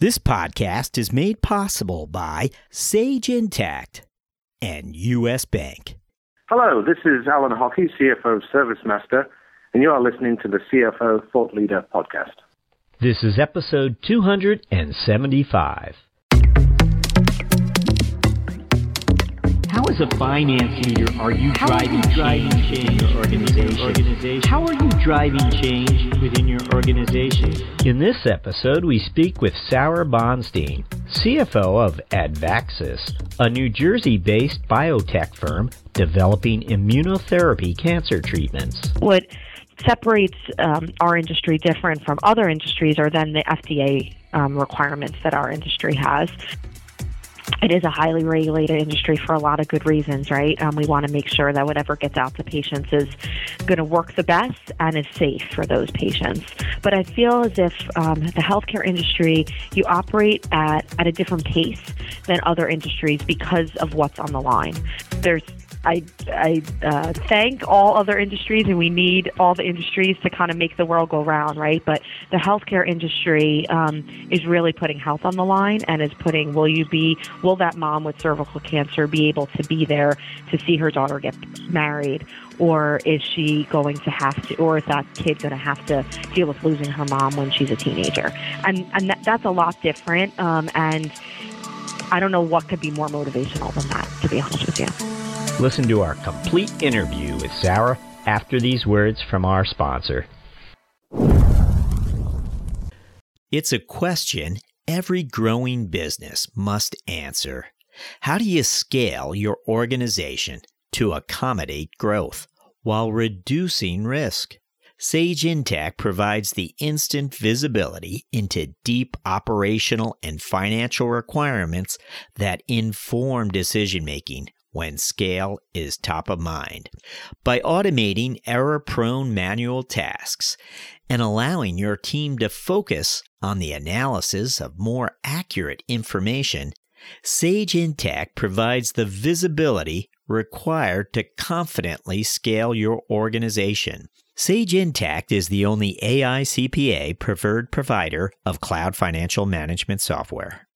This podcast is made possible by Sage Intacct and U.S. Bank. Hello, this is Alan Haughie, CFO of ServiceMaster, and you are listening to the CFO Thought Leader podcast. This is episode 275. As a finance leader are you How driving, are you driving change in your organization? organization? How are you driving change within your organization? In this episode, we speak with Sara Bonstein, CFO of Advaxis, a New Jersey-based biotech firm developing immunotherapy cancer treatments. What separates um, our industry different from other industries are then the FDA um, requirements that our industry has it is a highly regulated industry for a lot of good reasons, right? Um, we want to make sure that whatever gets out to patients is going to work the best and is safe for those patients. But I feel as if um, the healthcare industry, you operate at, at a different pace than other industries because of what's on the line. There's I, I uh, thank all other industries, and we need all the industries to kind of make the world go round, right? But the healthcare industry um, is really putting health on the line, and is putting will you be will that mom with cervical cancer be able to be there to see her daughter get married, or is she going to have to, or is that kid going to have to deal with losing her mom when she's a teenager? And and that, that's a lot different, um, and I don't know what could be more motivational than that, to be honest with you. Listen to our complete interview with Sara after these words from our sponsor. It's a question every growing business must answer. How do you scale your organization to accommodate growth while reducing risk? Sage Intacct provides the instant visibility into deep operational and financial requirements that inform decision making when scale is top of mind. By automating error prone manual tasks and allowing your team to focus on the analysis of more accurate information, Sage Intacct provides the visibility required to confidently scale your organization. Sage Intacct is the only AICPA preferred provider of cloud financial management software.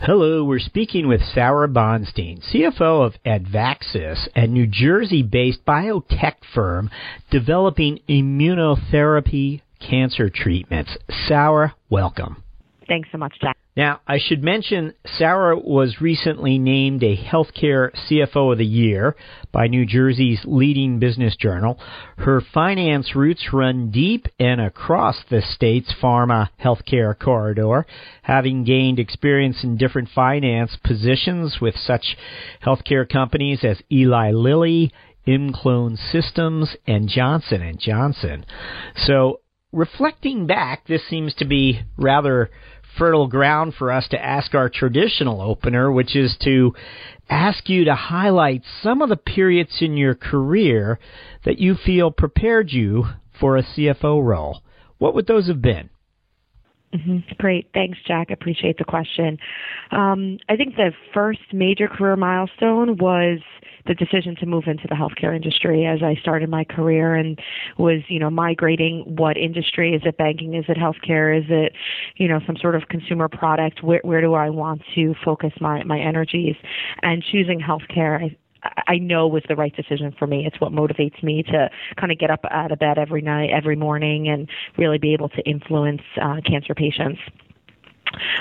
Hello, we're speaking with Sara Bonstein, CFO of Advaxis, a New Jersey based biotech firm developing immunotherapy cancer treatments. Sara, welcome. Thanks so much, Jack. Now, I should mention Sara was recently named a Healthcare CFO of the Year by New Jersey's leading business journal. Her finance roots run deep and across the state's pharma healthcare corridor, having gained experience in different finance positions with such healthcare companies as Eli Lilly, ImClone Systems, and Johnson & Johnson. So, reflecting back, this seems to be rather fertile ground for us to ask our traditional opener, which is to ask you to highlight some of the periods in your career that you feel prepared you for a CFO role. What would those have been? Mm-hmm. Great. Thanks, Jack. Appreciate the question. Um, I think the first major career milestone was the decision to move into the healthcare industry as I started my career and was, you know, migrating what industry is it banking, is it healthcare, is it, you know, some sort of consumer product, where where do I want to focus my my energies and choosing healthcare I, I know was the right decision for me. It's what motivates me to kind of get up out of bed every night, every morning, and really be able to influence uh, cancer patients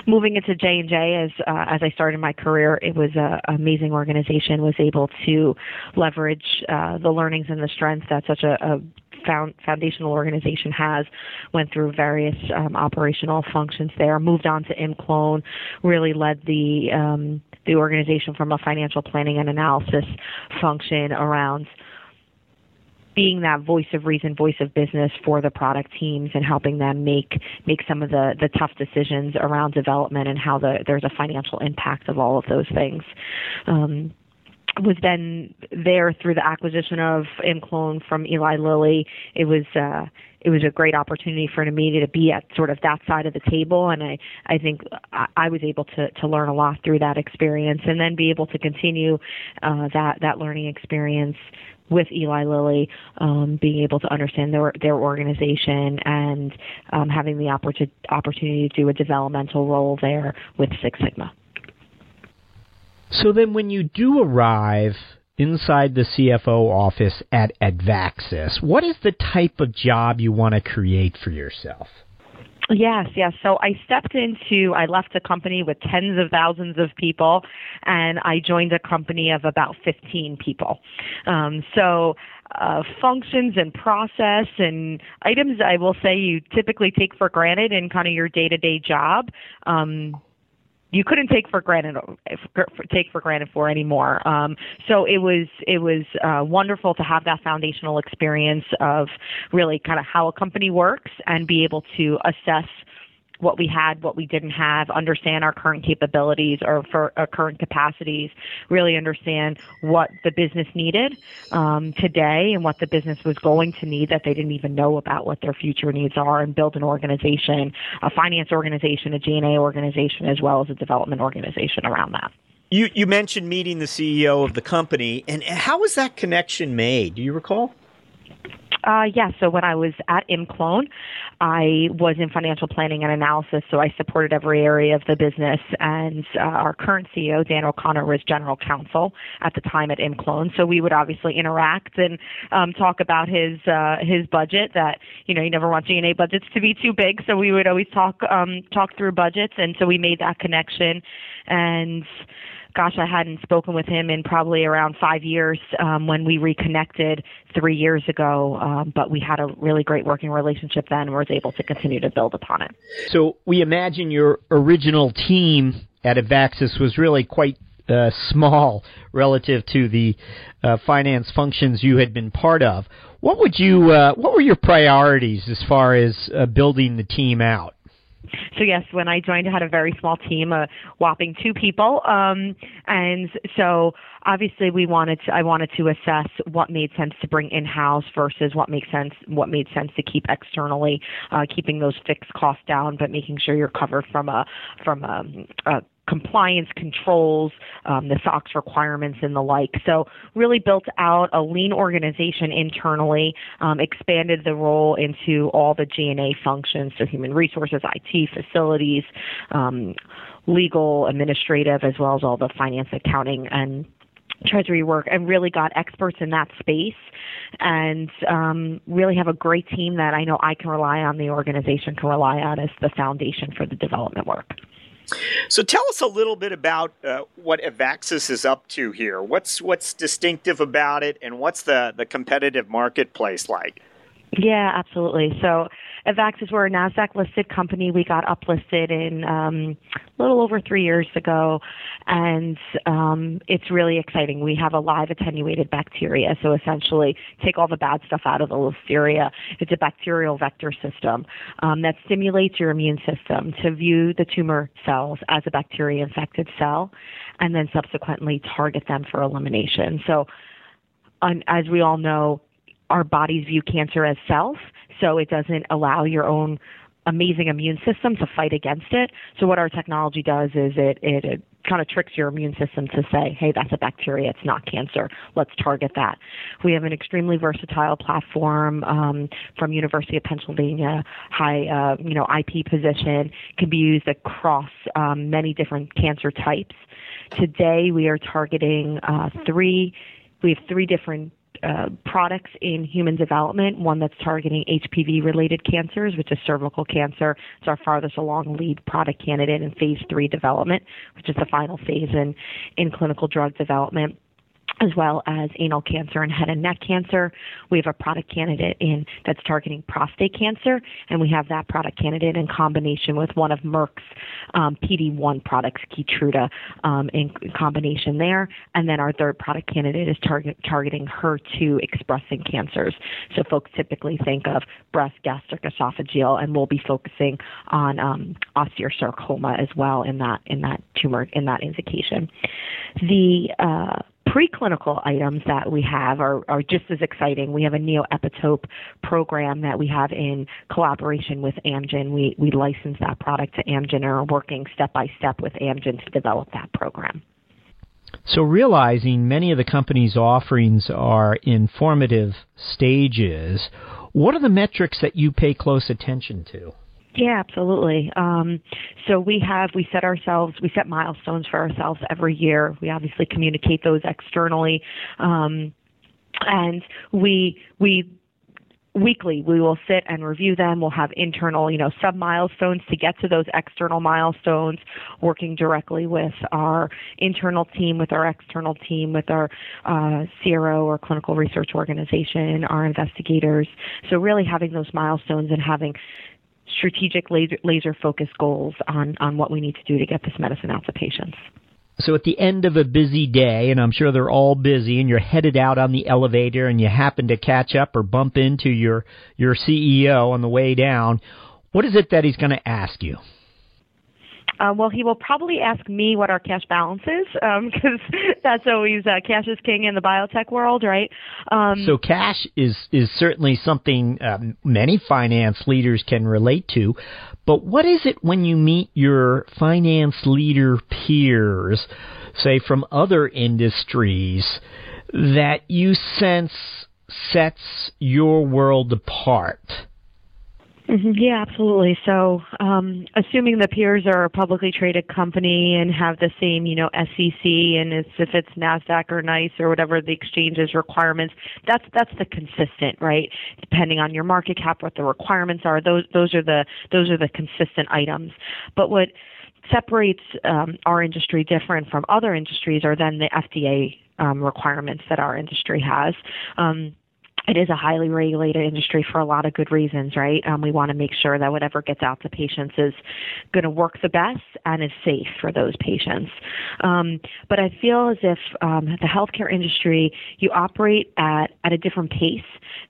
moving into J and J as uh, as I started my career, it was an amazing organization. Was able to leverage uh, the learnings and the strengths that such a, a found, foundational organization has. Went through various um, operational functions there. Moved on to ImClone. Really led the um, the organization from a financial planning and analysis function around being that voice of reason, voice of business for the product teams and helping them make make some of the the tough decisions around development and how the there's a financial impact of all of those things. Um, was then there through the acquisition of ImClone from Eli Lilly. It was uh, it was a great opportunity for an me to be at sort of that side of the table, and I I think I was able to to learn a lot through that experience, and then be able to continue uh, that that learning experience with Eli Lilly, um, being able to understand their their organization and um, having the opportunity opportunity to do a developmental role there with Six Sigma. So then, when you do arrive inside the CFO office at Advaxis, what is the type of job you want to create for yourself? Yes, yes. So I stepped into, I left a company with tens of thousands of people, and I joined a company of about 15 people. Um, so uh, functions and process and items I will say you typically take for granted in kind of your day to day job. Um, you couldn't take for granted take for granted for anymore. Um, so it was it was uh, wonderful to have that foundational experience of really kind of how a company works and be able to assess what we had, what we didn't have, understand our current capabilities or for our current capacities, really understand what the business needed um, today and what the business was going to need that they didn't even know about what their future needs are, and build an organization, a finance organization, a G&A organization, as well as a development organization around that. You you mentioned meeting the CEO of the company, and how was that connection made? Do you recall? Uh, yeah, so when I was at ImClone, I was in financial planning and analysis, so I supported every area of the business. And uh, our current CEO, Dan O'Connor, was general counsel at the time at ImClone, so we would obviously interact and um, talk about his uh, his budget. That you know, you never want G&A budgets to be too big, so we would always talk um, talk through budgets, and so we made that connection. And gosh, I hadn't spoken with him in probably around five years um, when we reconnected three years ago. Um, but we had a really great working relationship then and was able to continue to build upon it. So we imagine your original team at Advaxis was really quite uh, small relative to the uh, finance functions you had been part of. What would you? Uh, what were your priorities as far as uh, building the team out? So yes, when I joined, I had a very small team, a whopping two people, um, and so obviously we wanted to, I wanted to assess what made sense to bring in house versus what makes sense, what made sense to keep externally, uh, keeping those fixed costs down, but making sure you're covered from a from a, a compliance controls, um, the SOX requirements, and the like. So, really built out a lean organization internally, um, expanded the role into all the G&A functions, so human resources, IT, facilities, um, legal, administrative, as well as all the finance, accounting, and treasury work and really got experts in that space and um, really have a great team that I know I can rely on, the organization can rely on as the foundation for the development work. So tell us a little bit about uh, what Advaxis is up to here. What's what's distinctive about it, and what's the the competitive marketplace like? Yeah, absolutely. So Advaxis, we're a NASDAQ listed company. We got uplisted in um, a little over three years ago, and um, it's really exciting. We have a live attenuated bacteria. So essentially, take all the bad stuff out of the listeria. It's a bacterial vector system um, that stimulates your immune system to view the tumor cells as a bacteria infected cell and then subsequently target them for elimination. So, as we all know, our bodies view cancer as self, so it doesn't allow your own amazing immune system to fight against it. So what our technology does is it it, it kind of tricks your immune system to say, hey, that's a bacteria, it's not cancer. Let's target that. We have an extremely versatile platform um, from University of Pennsylvania, high uh, you know IP position, can be used across um, many different cancer types. Today we are targeting uh, three. We have three different uh, products in human development, one that's targeting HPV related cancers, which is cervical cancer. It's our farthest along lead product candidate in phase three development, which is the final phase in, in clinical drug development as well as anal cancer and head and neck cancer. We have a product candidate in that's targeting prostate cancer, and we have that product candidate in combination with one of Merck's um, PD-1 products, Keytruda, um, in combination there. And then our third product candidate is target, targeting HER2 expressing cancers. So folks typically think of breast, gastric, esophageal, and we'll be focusing on um, osteosarcoma as well in that in that tumor in that indication. The uh, preclinical items that we have are, are just as exciting. We have a neoepitope program that we have in collaboration with Amgen. We, we license that product to Amgen and are working step by step with Amgen to develop that program. So, realizing many of the company's offerings are in formative stages, what are the metrics that you pay close attention to? Yeah, absolutely. Um, so we have we set ourselves we set milestones for ourselves every year. We obviously communicate those externally, um, and we we weekly we will sit and review them we'll have internal you know sub milestones to get to those external milestones working directly with our internal team with our external team with our uh, cro or clinical research organization our investigators so really having those milestones and having strategic laser, laser focused goals on on what we need to do to get this medicine out to patients so at the end of a busy day, and I'm sure they're all busy, and you're headed out on the elevator and you happen to catch up or bump into your, your CEO on the way down, what is it that he's going to ask you? Uh, well, he will probably ask me what our cash balance is, because um, that's always uh, cash is king in the biotech world, right? Um, so cash is is certainly something um, many finance leaders can relate to. But what is it when you meet your finance leader peers, say from other industries, that you sense sets your world apart? Mm-hmm. Yeah, absolutely. So, um, assuming the peers are a publicly traded company and have the same, you know, SEC and it's, if it's Nasdaq or NYSE or whatever the exchange's requirements, that's that's the consistent, right? Depending on your market cap, what the requirements are, those those are the those are the consistent items. But what separates um, our industry different from other industries are then the FDA um, requirements that our industry has. Um, it is a highly regulated industry for a lot of good reasons, right? Um, we want to make sure that whatever gets out to patients is going to work the best and is safe for those patients. Um, but I feel as if um, the healthcare industry, you operate at, at a different pace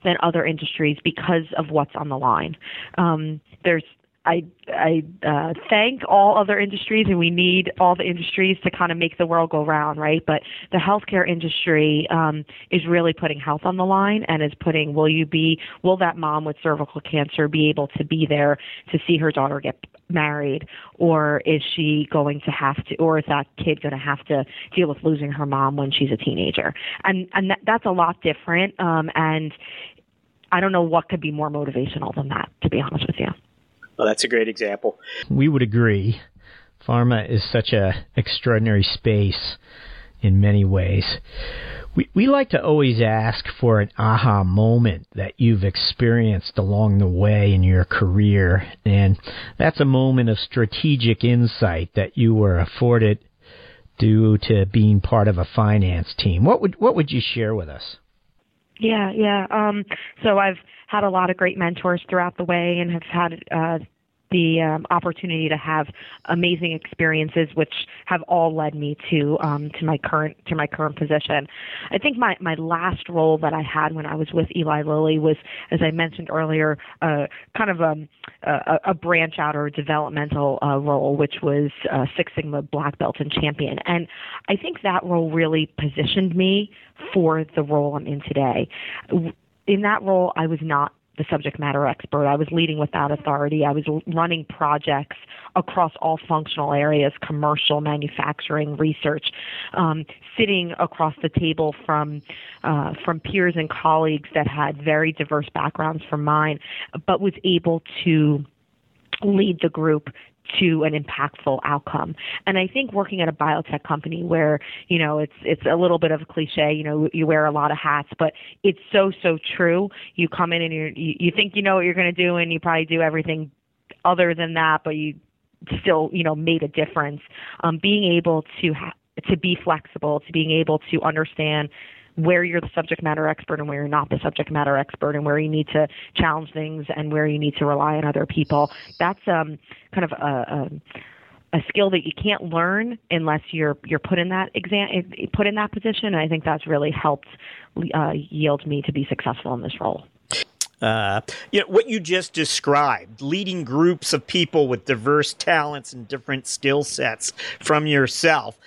than other industries because of what's on the line. Um, there's I I uh, thank all other industries, and we need all the industries to kind of make the world go round, right? But the healthcare industry um, is really putting health on the line, and is putting will you be will that mom with cervical cancer be able to be there to see her daughter get married, or is she going to have to, or is that kid going to have to deal with losing her mom when she's a teenager? And and that, that's a lot different, um, and I don't know what could be more motivational than that, to be honest with you. Well, that's a great example. We would agree. Pharma is such a extraordinary space in many ways. We, we like to always ask for an aha moment that you've experienced along the way in your career, and that's a moment of strategic insight that you were afforded due to being part of a finance team. What would what would you share with us? Yeah, yeah. Um, so I've had a lot of great mentors throughout the way and have had uh, the um, opportunity to have amazing experiences, which have all led me to um, to my current to my current position. I think my my last role that I had when I was with Eli Lilly was, as I mentioned earlier, uh, kind of um, a, a branch out or a developmental uh, role, which was uh, Six Sigma Black Belt and Champion, and I think that role really positioned me for the role I'm in today. In that role, I was not the subject matter expert. I was leading with that authority. I was running projects across all functional areas commercial, manufacturing, research, um, sitting across the table from, uh, from peers and colleagues that had very diverse backgrounds from mine, but was able to lead the group to an impactful outcome. And I think working at a biotech company where, you know, it's it's a little bit of a cliche, you know, you wear a lot of hats, but it's so so true. You come in and you you think you know what you're going to do and you probably do everything other than that, but you still, you know, made a difference. Um, being able to ha- to be flexible, to being able to understand where you're the subject matter expert and where you're not the subject matter expert and where you need to challenge things and where you need to rely on other people. That's um, kind of a, a, a skill that you can't learn unless you're you're put in that exam put in that position. And I think that's really helped uh, yield me to be successful in this role. Uh, you know what you just described, leading groups of people with diverse talents and different skill sets from yourself.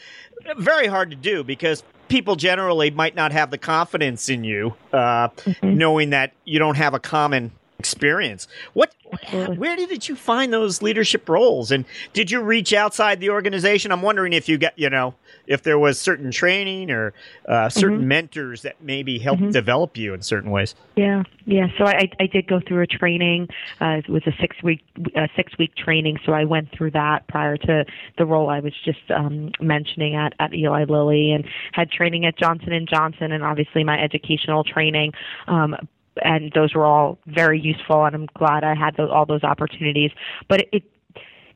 Very hard to do because people generally might not have the confidence in you, uh, mm-hmm. knowing that you don't have a common experience. What, where did you find those leadership roles? And did you reach outside the organization? I'm wondering if you got, you know, if there was certain training or uh, certain mm-hmm. mentors that maybe helped mm-hmm. develop you in certain ways. Yeah, yeah. So I, I did go through a training. Uh, it was a six week a six week training. So I went through that prior to the role I was just um, mentioning at at Eli Lilly, and had training at Johnson and Johnson, and obviously my educational training. Um, and those were all very useful, and I'm glad I had those, all those opportunities. But it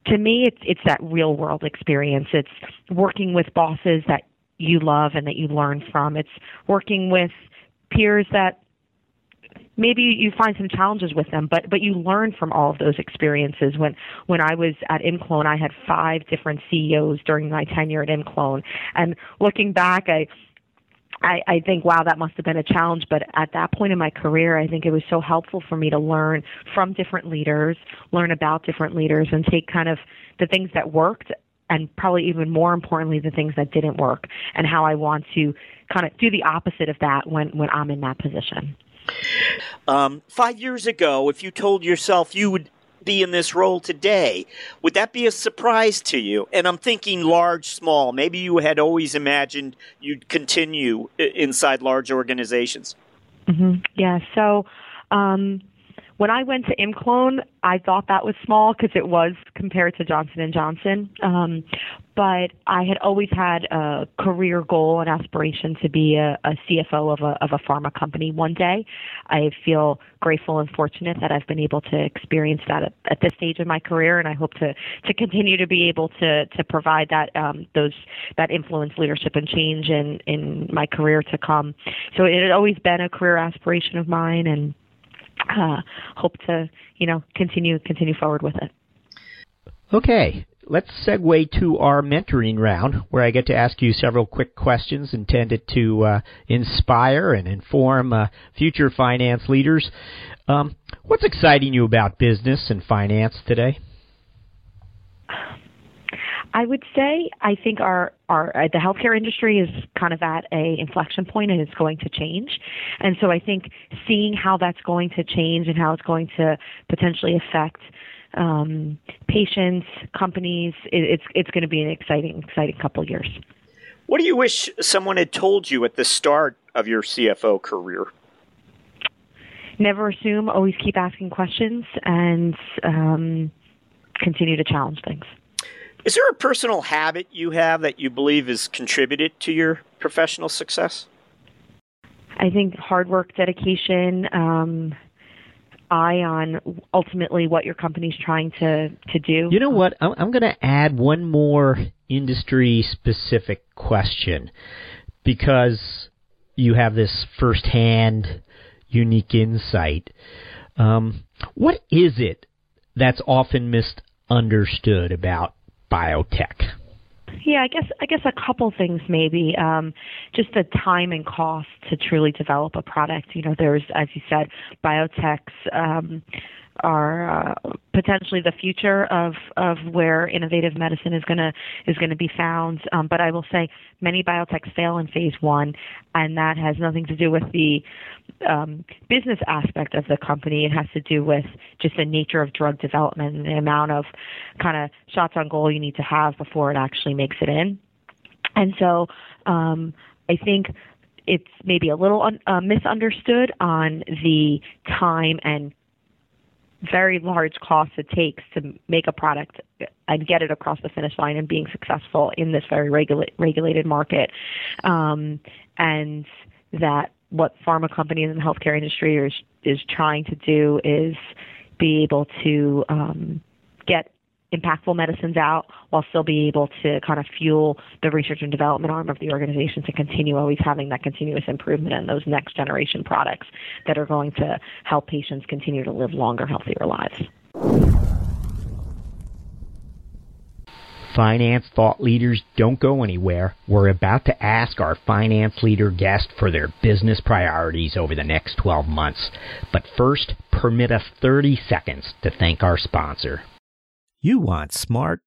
to me, it's it's that real world experience. It's working with bosses that you love and that you learn from. It's working with peers that maybe you find some challenges with them, but but you learn from all of those experiences. When when I was at ImClone, I had five different CEOs during my tenure at ImClone, and looking back, I I, I think, wow, that must have been a challenge. But at that point in my career, I think it was so helpful for me to learn from different leaders, learn about different leaders, and take kind of the things that worked and probably even more importantly, the things that didn't work and how I want to kind of do the opposite of that when, when I'm in that position. Um, five years ago, if you told yourself you would be in this role today. Would that be a surprise to you? And I'm thinking large, small. Maybe you had always imagined you'd continue inside large organizations. Mm-hmm. Yeah. So, um, when I went to ImClone, I thought that was small because it was compared to Johnson and Johnson. Um, but I had always had a career goal and aspiration to be a, a CFO of a of a pharma company one day. I feel grateful and fortunate that I've been able to experience that at, at this stage of my career, and I hope to to continue to be able to to provide that um, those that influence, leadership, and change in in my career to come. So it had always been a career aspiration of mine, and uh, hope to you know continue continue forward with it. Okay, let's segue to our mentoring round, where I get to ask you several quick questions intended to uh, inspire and inform uh, future finance leaders. Um, what's exciting you about business and finance today? I would say I think our our uh, the healthcare industry is kind of at a inflection point and it's going to change. And so I think seeing how that's going to change and how it's going to potentially affect um, patients, companies, it, it's it's going to be an exciting exciting couple of years. What do you wish someone had told you at the start of your CFO career? Never assume. Always keep asking questions and um, continue to challenge things. Is there a personal habit you have that you believe has contributed to your professional success? I think hard work, dedication, um, eye on ultimately what your company's trying to, to do. You know what? I'm, I'm going to add one more industry specific question because you have this firsthand, unique insight. Um, what is it that's often misunderstood about biotech? Yeah, I guess I guess a couple things maybe. Um, just the time and cost to truly develop a product. You know, there's as you said, biotechs. Um, are uh, potentially the future of of where innovative medicine is gonna is gonna be found. Um, but I will say many biotechs fail in phase one, and that has nothing to do with the um, business aspect of the company. It has to do with just the nature of drug development and the amount of kind of shots on goal you need to have before it actually makes it in. And so um, I think it's maybe a little un- uh, misunderstood on the time and very large costs it takes to make a product and get it across the finish line and being successful in this very regula- regulated market. Um, and that what pharma companies and the healthcare industry is, is trying to do is be able to um, impactful medicines out while still being able to kind of fuel the research and development arm of the organization to continue always having that continuous improvement in those next generation products that are going to help patients continue to live longer, healthier lives. Finance thought leaders don't go anywhere. We're about to ask our finance leader guest for their business priorities over the next 12 months. But first, permit us 30 seconds to thank our sponsor. You want smart,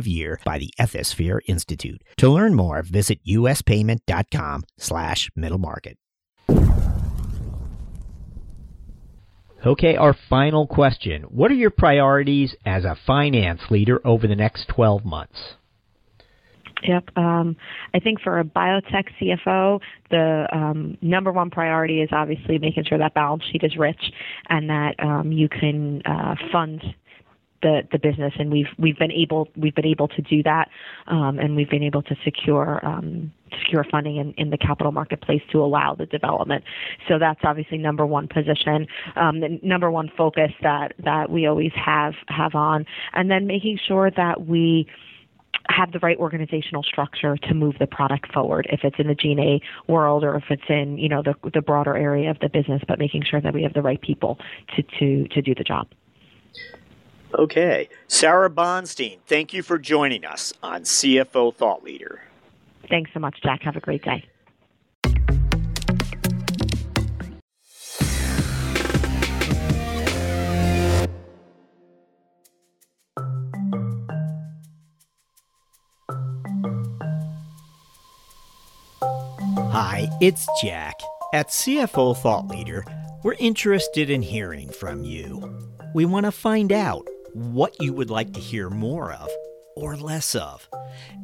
year by the Ethisphere Institute. To learn more, visit uspayment.com slash middle market. Okay, our final question. What are your priorities as a finance leader over the next 12 months? Yep. Um, I think for a biotech CFO, the um, number one priority is obviously making sure that balance sheet is rich and that um, you can uh, fund the, the business. And we've we've been able we've been able to do that, um, and we've been able to secure um, secure funding in, in the capital marketplace to allow the development. So that's obviously number one position, um, the number one focus that that we always have have on, and then making sure that we have the right organizational structure to move the product forward if it's in the G&A world or if it's in you know the the broader area of the business but making sure that we have the right people to to to do the job okay sara bonstein thank you for joining us on cfo thought leader thanks so much jack have a great day Hi, it's Jack. At CFO Thought Leader, we're interested in hearing from you. We want to find out what you would like to hear more of or less of.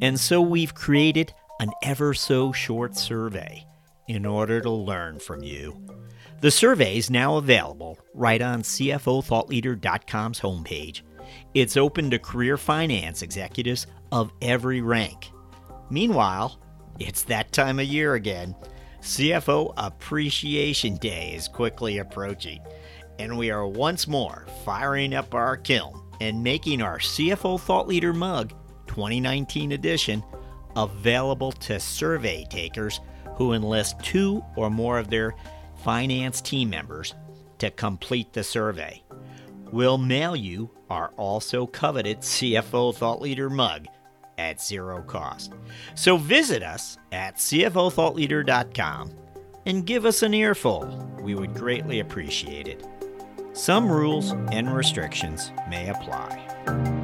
And so we've created an ever so short survey in order to learn from you. The survey is now available right on CFOThoughtLeader.com's homepage. It's open to career finance executives of every rank. Meanwhile, it's that time of year again. CFO Appreciation Day is quickly approaching, and we are once more firing up our kiln and making our CFO Thought Leader mug 2019 edition available to survey takers who enlist two or more of their finance team members to complete the survey. We'll mail you our also coveted CFO Thought Leader mug at zero cost. So visit us at CFOThoughtLeader.com and give us an earful. We would greatly appreciate it. Some rules and restrictions may apply.